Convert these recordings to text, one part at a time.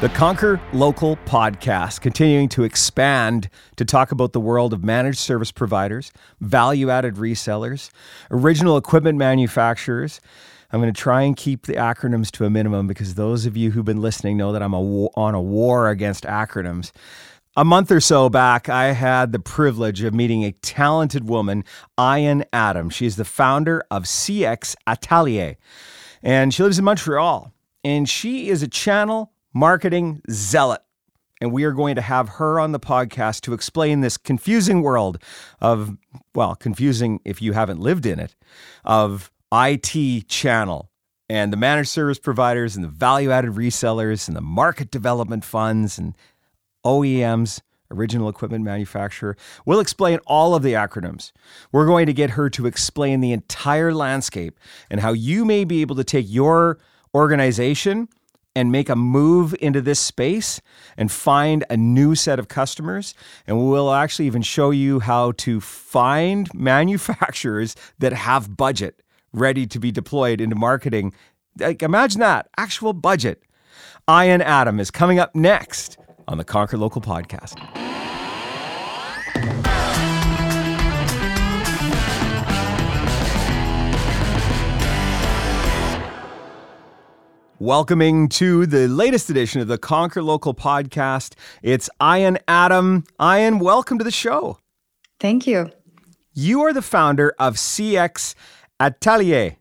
The Conquer Local podcast, continuing to expand to talk about the world of managed service providers, value added resellers, original equipment manufacturers. I'm going to try and keep the acronyms to a minimum because those of you who've been listening know that I'm a on a war against acronyms. A month or so back, I had the privilege of meeting a talented woman, Ayan Adam. She is the founder of CX Atelier, and she lives in Montreal. And she is a channel marketing zealot. And we are going to have her on the podcast to explain this confusing world of, well, confusing if you haven't lived in it, of IT channel and the managed service providers and the value added resellers and the market development funds and OEMs, original equipment manufacturer. We'll explain all of the acronyms. We're going to get her to explain the entire landscape and how you may be able to take your organization and make a move into this space and find a new set of customers. And we'll actually even show you how to find manufacturers that have budget ready to be deployed into marketing. Like, imagine that actual budget. Ayan Adam is coming up next on the Conquer Local podcast. Welcoming to the latest edition of the Conquer Local podcast. It's Ayan Adam. Ayan, welcome to the show. Thank you. You are the founder of CX Atelier.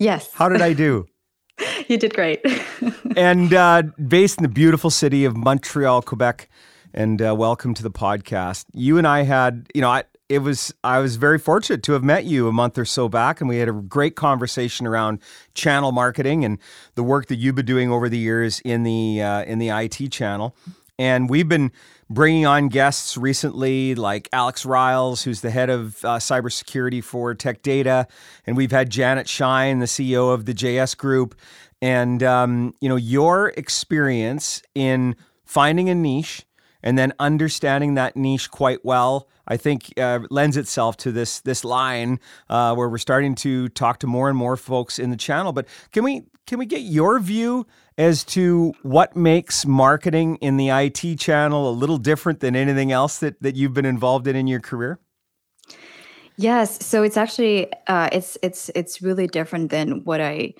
Yes. How did I do? you did great. and uh, based in the beautiful city of Montreal, Quebec. And uh, welcome to the podcast. You and I had, you know, I, it was I was very fortunate to have met you a month or so back, and we had a great conversation around channel marketing and the work that you've been doing over the years in the uh, in the IT channel. And we've been bringing on guests recently, like Alex Riles, who's the head of uh, cybersecurity for Tech Data, and we've had Janet Schijns, the CEO of the JS Group, and um, you know your experience in finding a niche and then understanding that niche quite well I think uh, lends itself to this this line uh, where we're starting to talk to more and more folks in the channel. But can we can we get your view as to what makes marketing in the IT channel a little different than anything else that that you've been involved in in your career? Yes, so it's actually uh, it's it's it's really different than what I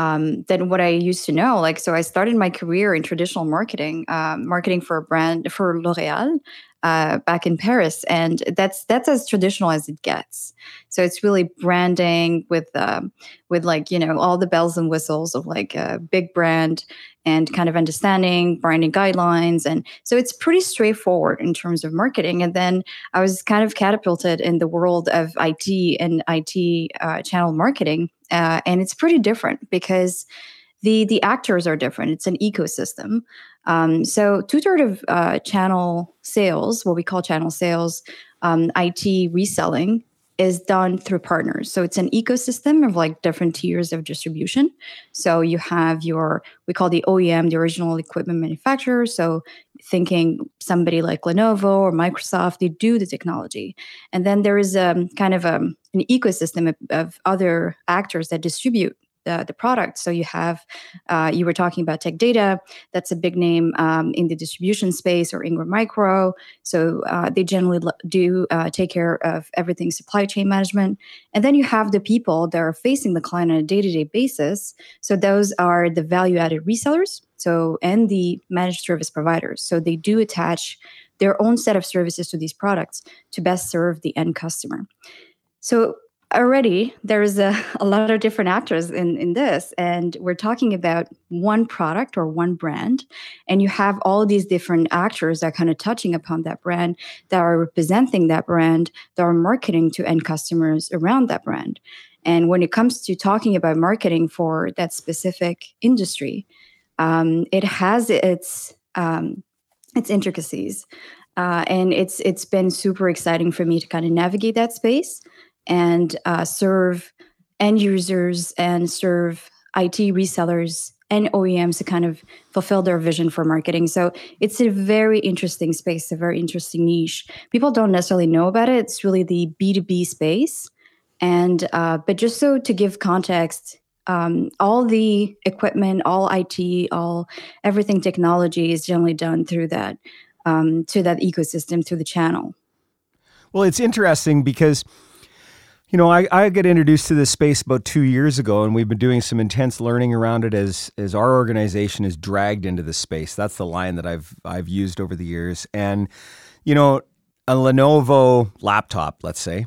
um, than what I used to know. Like, so I started my career in traditional marketing, um, marketing for a brand for L'Oréal uh, back in Paris, and that's that's as traditional as it gets. So it's really branding with um, with like you know all the bells and whistles of like a big brand and kind of understanding branding guidelines, and so it's pretty straightforward in terms of marketing. And then I was kind of catapulted in the world of IT and IT uh, channel marketing, uh, and it's pretty different because the the actors are different. It's an ecosystem. Um, so two thirds of uh, channel sales, what we call channel sales, um, IT reselling, is done through partners. So it's an ecosystem of like different tiers of distribution. So you have your we call the OEM, the original equipment manufacturer. So thinking somebody like Lenovo or Microsoft, they do the technology, and then there is a um, kind of a, um, an ecosystem of, of other actors that distribute the, the product. So you have, uh, you were talking about Tech Data. That's a big name um, in the distribution space or Ingram Micro. So uh, they generally do uh, take care of everything supply chain management. And then you have the people that are facing the client on a day to day basis. So those are the value added resellers. So and the managed service providers. So they do attach their own set of services to these products to best serve the end customer. So already there is a, a lot of different actors in, in this and we're talking about one product or one brand and you have all these different actors that are kind of touching upon that brand that are representing that brand that are marketing to end customers around that brand. And when it comes to talking about marketing for that specific industry um, it has its um, its intricacies uh, and it's it's been super exciting for me to kind of navigate that space and uh, serve end users and serve IT resellers and OEMs to kind of fulfill their vision for marketing. So it's a very interesting space, a very interesting niche. People don't necessarily know about it. It's really the B2B space. And uh, but just so to give context, um, all the equipment, all IT, all everything technology is generally done through that um, to that ecosystem through the channel. Well, it's interesting because you know, I, I get introduced to this space about two years ago, and we've been doing some intense learning around it as as our organization is dragged into this space. That's the line that I've I've used over the years. And you know, a Lenovo laptop, let's say,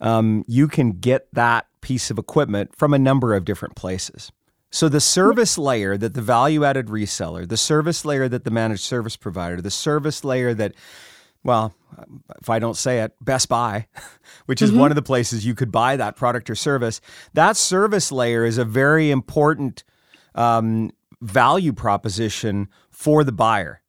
um, you can get that piece of equipment from a number of different places. So the service layer that the value added reseller, the service layer that the managed service provider, the service layer that well, if I don't say it, Best Buy, which is mm-hmm. one of the places you could buy that product or service. That service layer is a very important um, value proposition for the buyer.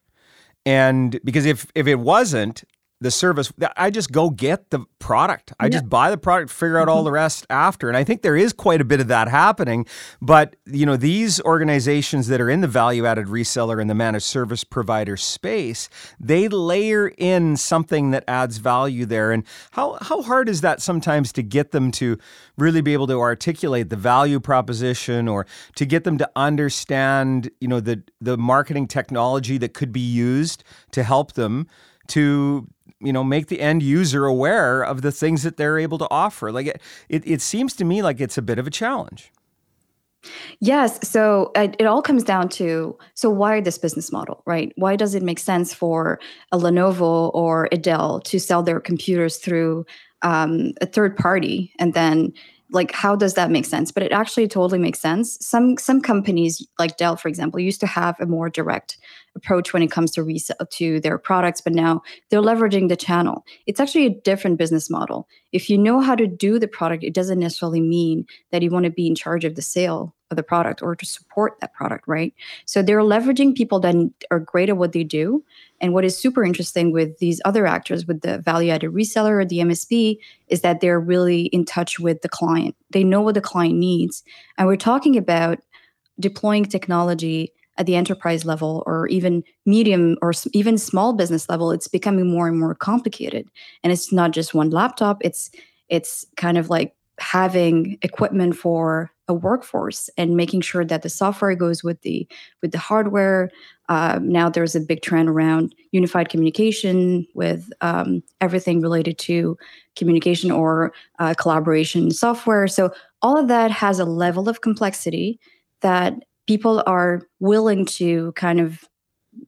And because if if it wasn't, the service. I just go get the product. I yeah. just buy the product, figure out all mm-hmm. the rest after. And I think there is quite a bit of that happening. But you know, these organizations that are in the value-added reseller and the managed service provider space, they layer in something that adds value there. And how how hard is that sometimes to get them to really be able to articulate the value proposition or to get them to understand, you know, the the marketing technology that could be used to help them to you know make the end user aware of the things that they're able to offer. Like it, it, it seems to me like it's a bit of a challenge. Yes. So it, it, all comes down to so why this business model, right? Why does it make sense for a Lenovo or a Dell to sell their computers through um, a third party? And then like how does that make sense? But it actually totally makes sense. Some some companies like dell for example used to have a more direct approach when it comes to resell to their products but now they're leveraging the channel. It's actually a different business model. If you know how to do the product it doesn't necessarily mean that you want to be in charge of the sale of the product or to support that product right? So they're leveraging people that are great at what they do. And what is super interesting with these other actors with the value added reseller or the msp is that they're really in touch with the client. They know what the client needs. And we're talking about deploying technology at the enterprise level or even medium or even small business level it's becoming more and more complicated. And it's not just one laptop it's it's kind of like having equipment for a workforce and making sure that the software goes with the with the hardware. Um, now there's a big trend around unified communication with um, everything related to communication or uh, collaboration software. So all of that has a level of complexity that people are willing to kind of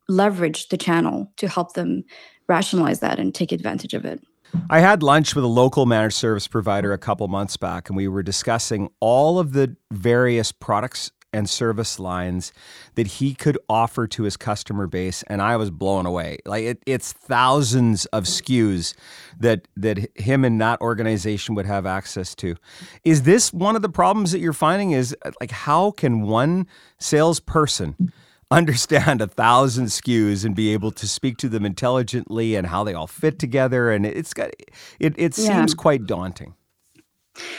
leverage the channel to help them rationalize that and take advantage of it. I had lunch with a local managed service provider a couple months back, and we were discussing all of the various products and service lines that he could offer to his customer base and I was blown away. Like it, it's thousands of SKUs that that him and that organization would have access to. Is this one of the problems that you're finding is like how can one salesperson understand a thousand SKUs and be able to speak to them intelligently and how they all fit together and it's got it it yeah. seems quite daunting.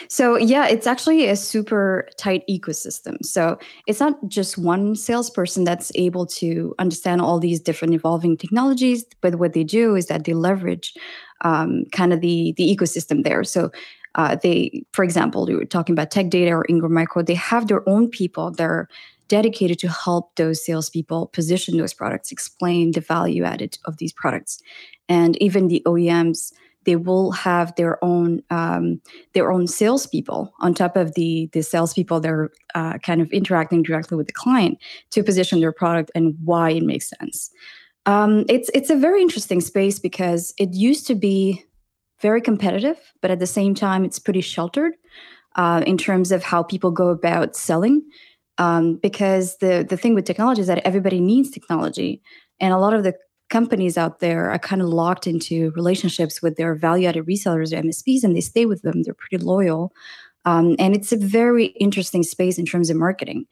So, yeah, it's actually a super tight ecosystem. So, it's not just one salesperson that's able to understand all these different evolving technologies, but what they do is that they leverage um, kind of the, the ecosystem there. So, uh, they, for example, you were talking about Tech Data or Ingram Micro, they have their own people that are dedicated to help those salespeople position those products, explain the value added of these products. And even the OEMs they will have their own um, their own salespeople on top of the the salespeople they're uh, kind of interacting directly with the client to position their product and why it makes sense. Um, it's it's a very interesting space because it used to be very competitive, but at the same time, it's pretty sheltered uh, in terms of how people go about selling. Um, because the the thing with technology is that everybody needs technology, and a lot of the companies out there are kind of locked into relationships with their value added resellers or MSPs and they stay with them. They're pretty loyal. Um, and it's a very interesting space in terms of marketing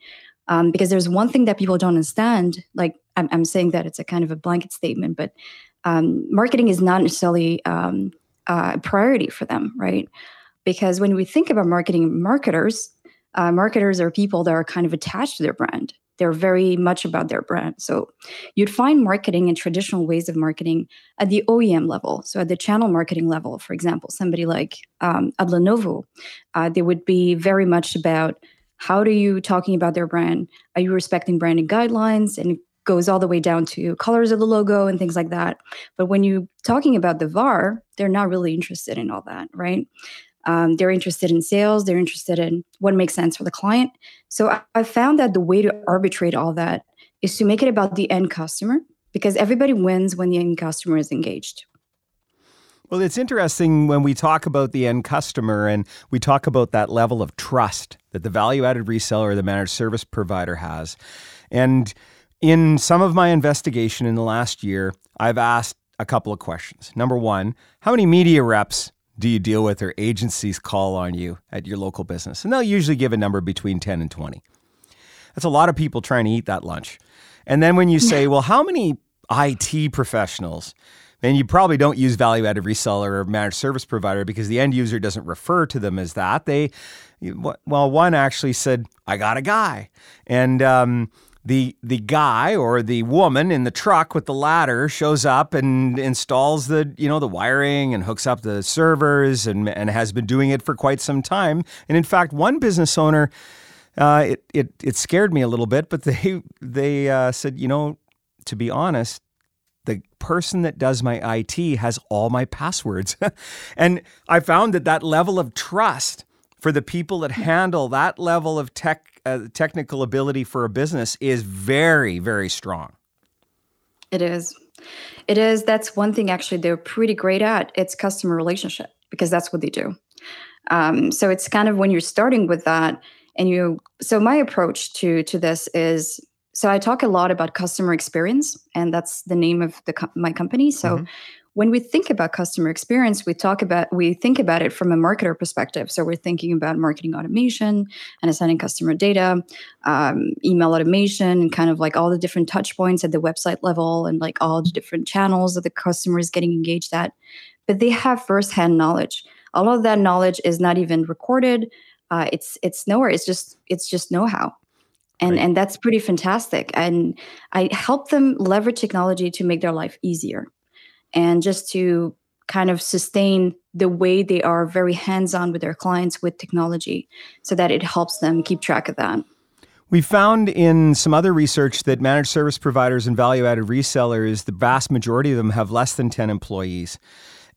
um, because there's one thing that people don't understand. Like I'm, I'm, saying that it's a kind of a blanket statement, but um, marketing is not necessarily um, a priority for them, right? Because when we think about marketing, marketers, uh, marketers are people that are kind of attached to their brand. They're very much about their brand. So you'd find marketing and traditional ways of marketing at the OEM level. So at the channel marketing level, for example, somebody like um, uh, they would be very much about how are you talking about their brand? Are you respecting branding guidelines? And it goes all the way down to colors of the logo and things like that. But when you're talking about the VAR, they're not really interested in all that, right? Um, they're interested in sales. They're interested in what makes sense for the client. So I, I found that the way to arbitrate all that is to make it about the end customer because everybody wins when the end customer is engaged. Well, it's interesting when we talk about the end customer and we talk about that level of trust that the value added reseller or the managed service provider has. And in some of my investigation in the last year, I've asked a couple of questions. Number one, how many media reps do you deal with or agencies call on you at your local business? And they'll usually give a number between 10 and 20. That's a lot of people trying to eat that lunch. And then when you say, well, how many IT professionals? And you probably don't use value added reseller or managed service provider because the end user doesn't refer to them as that. They, well, one actually said, I got a guy. And, um, the the guy or the woman in the truck with the ladder shows up and installs the you know the wiring and hooks up the servers and and has been doing it for quite some time. And in fact, one business owner, uh, it it it scared me a little bit, but they they uh, said, you know, to be honest, the person that does my IT has all my passwords, and I found that that level of trust for the people that handle that level of tech uh, technical ability for a business is very very strong. It is. It is. That's one thing actually they're pretty great at. It's customer relationship because that's what they do. Um, so it's kind of when you're starting with that, and you. So my approach to to this is so I talk a lot about customer experience, and that's the name of the my company. So mm-hmm when we think about customer experience we talk about we think about it from a marketer perspective. So we're thinking about marketing automation and assigning customer data um, email automation and kind of like all the different touch points at the website level and like all the different channels that the customer is getting engaged at. But they have firsthand knowledge. All of that knowledge is not even recorded. Uh, it's it's nowhere. It's just it's just know-how. And right. and that's pretty fantastic. And i help them leverage technology to make their life easier and just to kind of sustain the way they are very hands on with their clients with technology so that it helps them keep track of that. We found in some other research that managed service providers and value added resellers, the vast majority of them have less than 10 employees.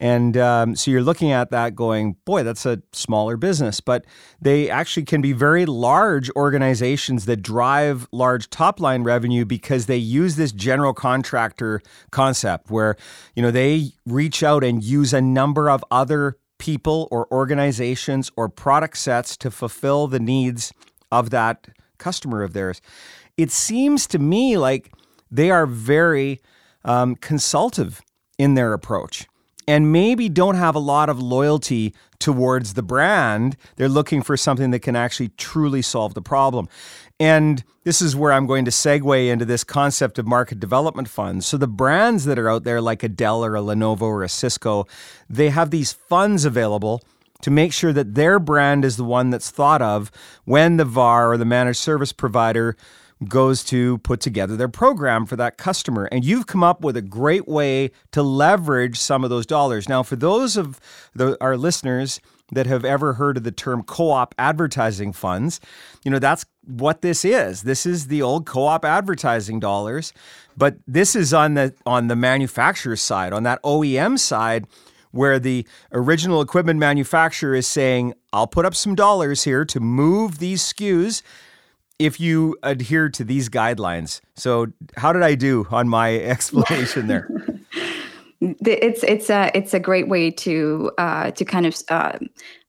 And um, so you're looking at that going, boy, that's a smaller business. But they actually can be very large organizations that drive large top line revenue because they use this general contractor concept where, you know, they reach out and use a number of other people or organizations or product sets to fulfill the needs of that customer of theirs. It seems to me like they are very um, consultative in their approach and maybe don't have a lot of loyalty towards the brand. They're looking for something that can actually truly solve the problem. And this is where I'm going to segue into this concept of market development funds. So, the brands that are out there, like a Dell or a Lenovo or a Cisco, they have these funds available to make sure that their brand is the one that's thought of when the VAR or the managed service provider goes to put together their program for that customer. And you've come up with a great way to leverage some of those dollars. Now, for those of the, our listeners that have ever heard of the term co-op advertising funds, you know, that's what this is. This is the old co-op advertising dollars, but this is on the on the manufacturer side, on that OEM side where the original equipment manufacturer is saying, I'll put up some dollars here to move these SKUs if you adhere to these guidelines. So, how did I do on my explanation there? it's it's a it's a great way to uh, to kind of uh,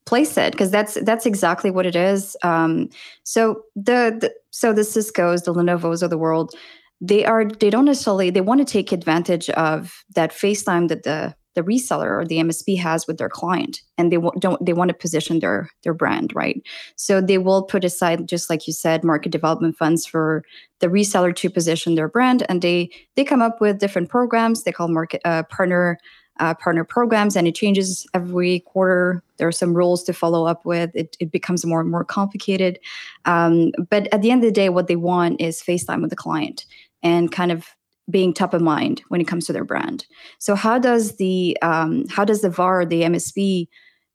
place it because that's that's exactly what it is. Um, so the, the so the Cisco's, the Lenovo's of the world, they are they don't necessarily they want to take advantage of that FaceTime that the the reseller or the MSP has with their client, and they w- don't they want to position their their brand right. So they will put aside, just like you said, market development funds for the reseller to position their brand, and they they come up with different programs. They call market uh, partner uh, partner programs and it changes every quarter. There are some rules to follow up with. It, it becomes more and more complicated. Um, but at the end of the day what they want is facetime with the client and kind of being top of mind when it comes to their brand so how does the um, how does the var the msp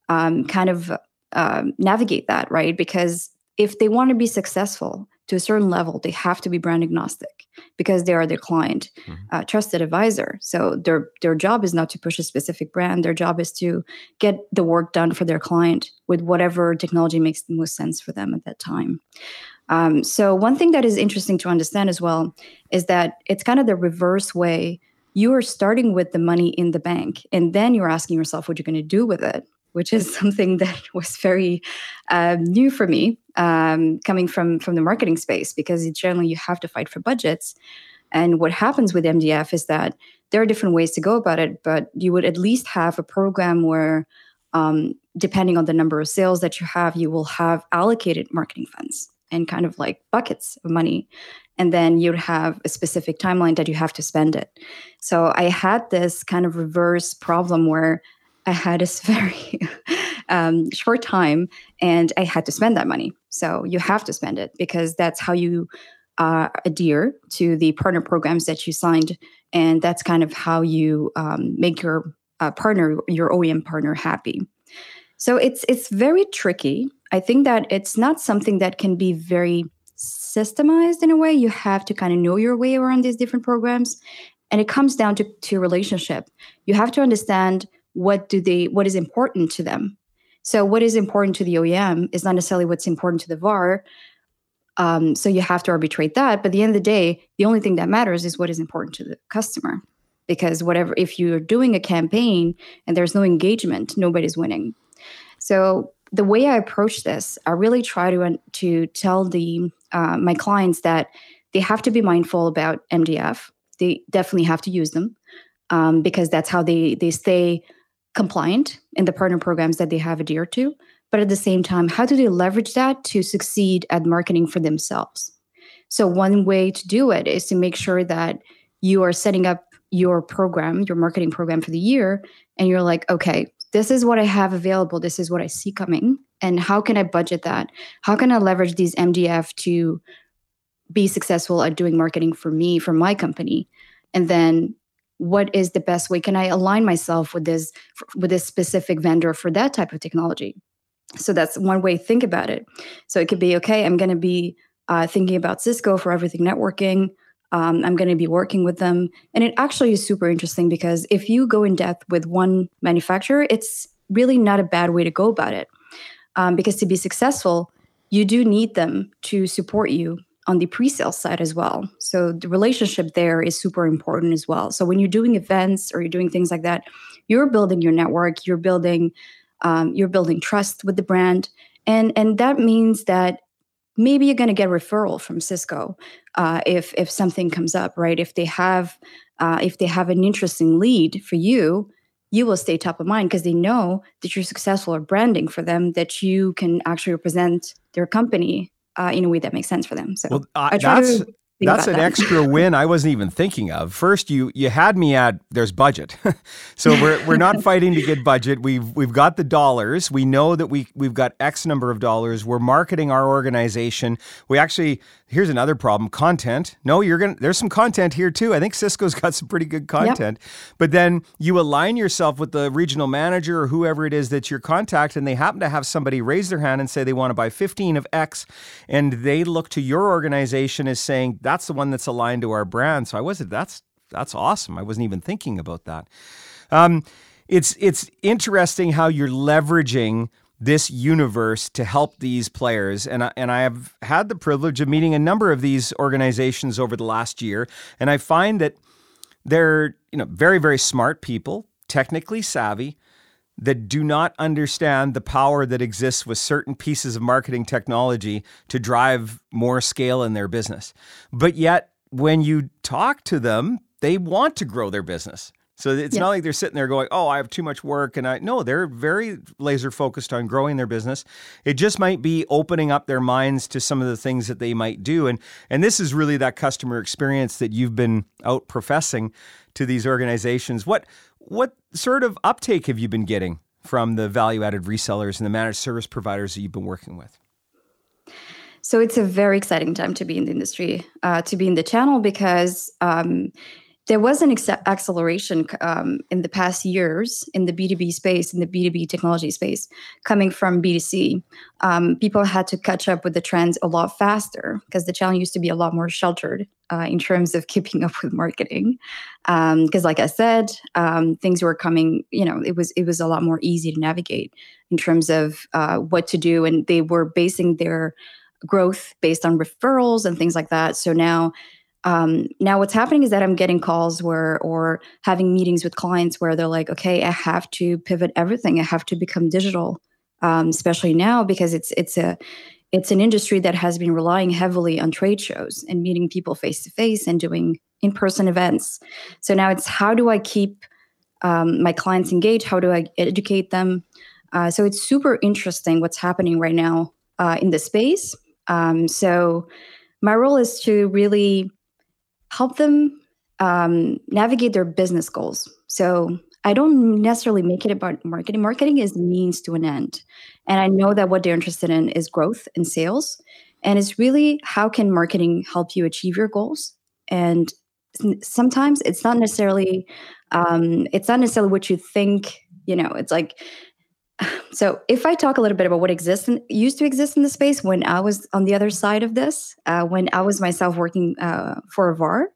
um, kind of uh, navigate that right because if they want to be successful to a certain level, they have to be brand agnostic because they are their client mm-hmm. uh, trusted advisor. So their their job is not to push a specific brand. Their job is to get the work done for their client with whatever technology makes the most sense for them at that time. Um, so one thing that is interesting to understand as well is that it's kind of the reverse way. You are starting with the money in the bank, and then you're asking yourself what you're going to do with it which is something that was very uh, new for me um, coming from from the marketing space because generally you have to fight for budgets and what happens with mdf is that there are different ways to go about it but you would at least have a program where um, depending on the number of sales that you have you will have allocated marketing funds and kind of like buckets of money and then you'd have a specific timeline that you have to spend it so i had this kind of reverse problem where I had a very um, short time and I had to spend that money. So you have to spend it because that's how you uh, adhere to the partner programs that you signed. And that's kind of how you um, make your uh, partner, your OEM partner, happy. So it's it's very tricky. I think that it's not something that can be very systemized in a way. You have to kind of know your way around these different programs. And it comes down to, to relationship. You have to understand what do they what is important to them so what is important to the oem is not necessarily what's important to the var um, so you have to arbitrate that but at the end of the day the only thing that matters is what is important to the customer because whatever if you're doing a campaign and there's no engagement nobody's winning so the way i approach this i really try to to tell the uh, my clients that they have to be mindful about mdf they definitely have to use them um, because that's how they they stay compliant in the partner programs that they have adhered to. But at the same time, how do they leverage that to succeed at marketing for themselves? So, one way to do it is to make sure that you are setting up your program, your marketing program for the year, and you're like, okay, this is what I have available. This is what I see coming. And how can I budget that? How can I leverage these MDF to be successful at doing marketing for me, for my company? And then what is the best way can i align myself with this with this specific vendor for that type of technology so that's one way think about it so it could be okay i'm going to be uh, thinking about cisco for everything networking um, i'm going to be working with them and it actually is super interesting because if you go in depth with one manufacturer it's really not a bad way to go about it um, because to be successful you do need them to support you on the pre-sale side as well. So the relationship there is super important as well. So when you're doing events or you're doing things like that, you're building your network, you're building um, you're building trust with the brand, and and that means that maybe you're going to get referral from Cisco uh, if if something comes up, right? If they have uh, if they have an interesting lead for you, you will stay top of mind because they know that you're successful at branding for them, that you can actually represent their company uh, in a way that makes sense for them. So well, uh, I try that's, to that's an that. extra win I wasn't even thinking of. First, you you had me at there's budget, so we're we're not fighting to get budget. We've we've got the dollars. We know that we we've got X number of dollars. We're marketing our organization. We actually here's another problem: content. No, you're gonna there's some content here too. I think Cisco's got some pretty good content. Yep. But then you align yourself with the regional manager or whoever it is that you're contact, and they happen to have somebody raise their hand and say they want to buy 15 of X, and they look to your organization as saying that's the one that's aligned to our brand. So I wasn't. That's that's awesome. I wasn't even thinking about that. Um, it's it's interesting how you're leveraging this universe to help these players. And I, and I have had the privilege of meeting a number of these organizations over the last year, and I find that they're you know very very smart people, technically savvy, that do not understand the power that exists with certain pieces of marketing technology to drive more scale in their business. But yet, when you talk to them, they want to grow their business. So it's Yeah. not like they're sitting there going, "Oh, I have too much work," and I no, they're very laser focused on growing their business. It just might be opening up their minds to some of the things that they might do, and and this is really that customer experience that you've been out professing to these organizations. What what sort of uptake have you been getting from the value added resellers and the managed service providers that you've been working with? So it's a very exciting time to be in the industry, uh, to be in the channel because um, there was an ex- acceleration um, in the past years in the B2B space, in the B2B technology space, coming from B2C. Um, people had to catch up with the trends a lot faster because the channel used to be a lot more sheltered uh, in terms of keeping up with marketing. Because, like I said, um, things were coming. You know, it was it was a lot more easy to navigate in terms of uh, what to do, and they were basing their growth based on referrals and things like that. So now, um, now what's happening is that I'm getting calls where, or having meetings with clients where they're like, okay, I have to pivot everything. I have to become digital, um, especially now because it's it's a it's an industry that has been relying heavily on trade shows and meeting people face to face and doing in person events. So now it's how do I keep um, my clients engaged? How do I educate them? Uh, so it's super interesting what's happening right now uh, in the space. Um, so my role is to really help them um, navigate their business goals. So I don't necessarily make it about marketing. Marketing is means to an end. And I know that what they're interested in is growth and sales. And it's really how can marketing help you achieve your goals? And sometimes it's not necessarily um, it's not necessarily what you think. You know, it's like so if I talk a little bit about what exists in, used to exist in the space when I was on the other side of this, uh, when I was myself working uh, for a VAR,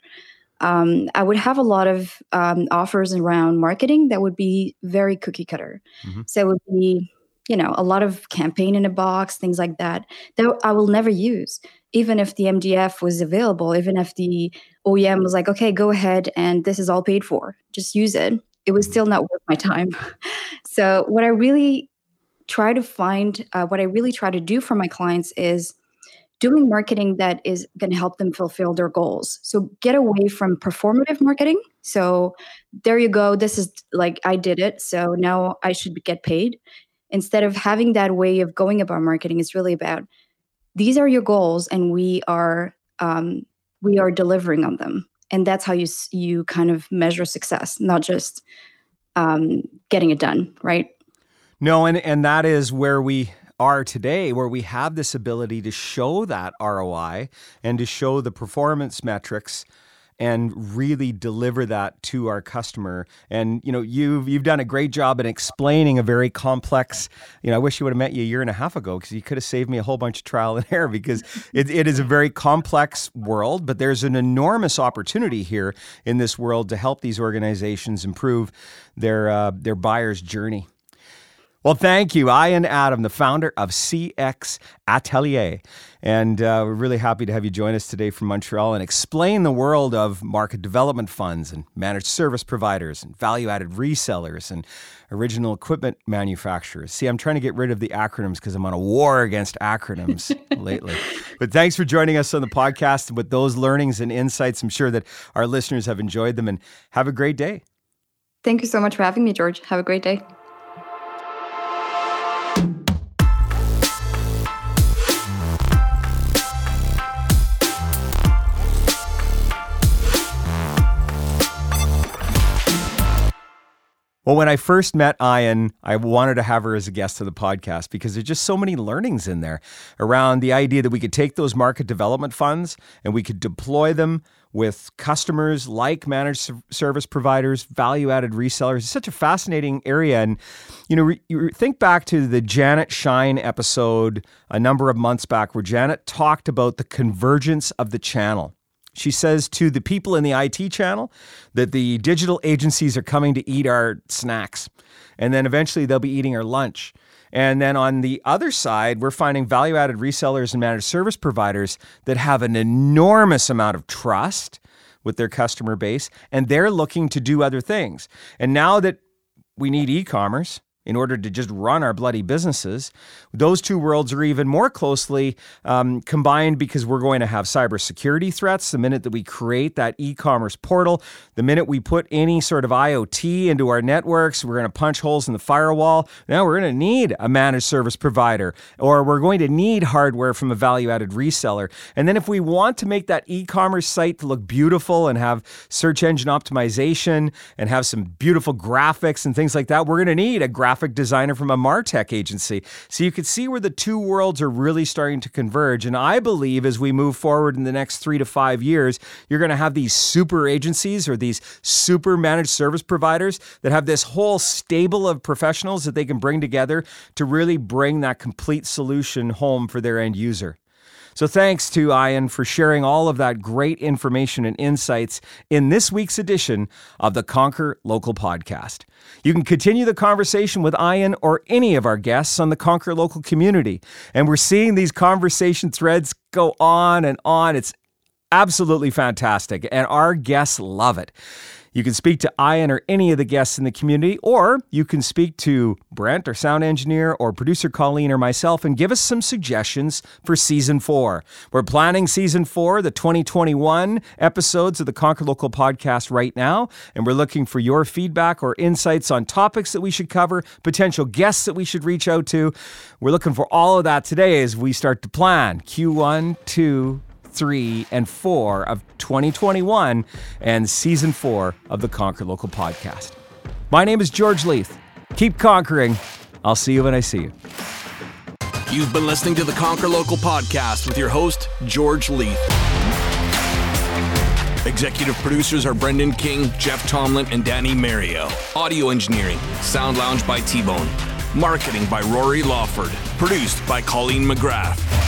um, I would have a lot of um, offers around marketing that would be very cookie cutter. Mhm. So it would be, you know, a lot of campaign in a box, things like that, that I will never use. Even if the MDF was available, even if the OEM was like, okay, go ahead and this is all paid for, just use it, it was still not worth my time. so what I really try to find, uh, what I really try to do for my clients is doing marketing that is going to help them fulfill their goals. So get away from performative marketing. So there you go. This is like I did it. So now I should get paid. Instead of having that way of going about marketing, it's really about these are your goals, and we are um, we are delivering on them, and that's how you you kind of measure success, not just um, getting it done, right? No, and and that is where we are today, where we have this ability to show that ROI and to show the performance metrics and really deliver that to our customer. And you know, you've you've done a great job in explaining a very complex. You know, I wish you would have met you a year and a half ago because you could have saved me a whole bunch of trial and error because it, it is a very complex world, but there's an enormous opportunity here in this world to help these organizations improve their uh, their buyer's journey. Well, thank you. Ayan Adam, the founder of CX Atelier. And uh, we're really happy to have you join us today from Montreal and explain the world of market development funds and managed service providers and value added resellers and original equipment manufacturers. See, I'm trying to get rid of the acronyms because I'm on a war against acronyms lately. But thanks for joining us on the podcast. And with those learnings and insights, I'm sure that our listeners have enjoyed them and have a great day. Thank you so much for having me, George. Have a great day. Well, when I first met Ayan, I wanted to have her as a guest to the podcast because there's just so many learnings in there around the idea that we could take those market development funds and we could deploy them with customers like managed service providers, value added resellers. It's such a fascinating area. And, you know, re- you think back to the Janet Schijns episode a number of months back where Janet talked about the convergence of the channel. She says to the people in the IT channel that the digital agencies are coming to eat our snacks. And then eventually they'll be eating our lunch. And then on the other side, we're finding value added resellers and managed service providers that have an enormous amount of trust with their customer base, and they're looking to do other things. And now that we need e commerce, in order to just run our bloody businesses. Those two worlds are even more closely um, combined because we're going to have cybersecurity threats the minute that we create that e commerce portal, the minute we put any sort of IoT into our networks, we're going to punch holes in the firewall. Now we're going to need a managed service provider or we're going to need hardware from a value added reseller. And then if we want to make that e commerce site to look beautiful and have search engine optimization and have some beautiful graphics and things like that, we're going to need a graphic designer from a Martech agency. So you can see where the two worlds are really starting to converge. And I believe as we move forward in the next three to five years, you're going to have these super agencies or these super managed service providers that have this whole stable of professionals that they can bring together to really bring that complete solution home for their end user. So thanks to Ayan for sharing all of that great information and insights in this week's edition of the Conquer Local podcast. You can continue the conversation with Ayan or any of our guests on the Conquer Local community. And we're seeing these conversation threads go on and on. It's absolutely fantastic, and our guests love it. You can speak to Ayan or any of the guests in the community, or you can speak to Brent, our sound engineer, or producer Colleen or myself and give us some suggestions for season four. We're planning season four, the 2021 episodes of the Conquer Local podcast right now, and we're looking for your feedback or insights on topics that we should cover, potential guests that we should reach out to. We're looking for all of that today as we start to plan Q1, 2, three, and four of 2021 and season four of the Conquer Local podcast. My name is George Leith. Keep conquering. I'll see you when I see you. You've been listening to the Conquer Local podcast with your host, George Leith. Executive producers are Brendan King, Jeff Tomlin, and Danny Mario. Audio engineering, Sound Lounge by T Bone. Marketing by Rory Lawford. Produced by Colleen McGrath.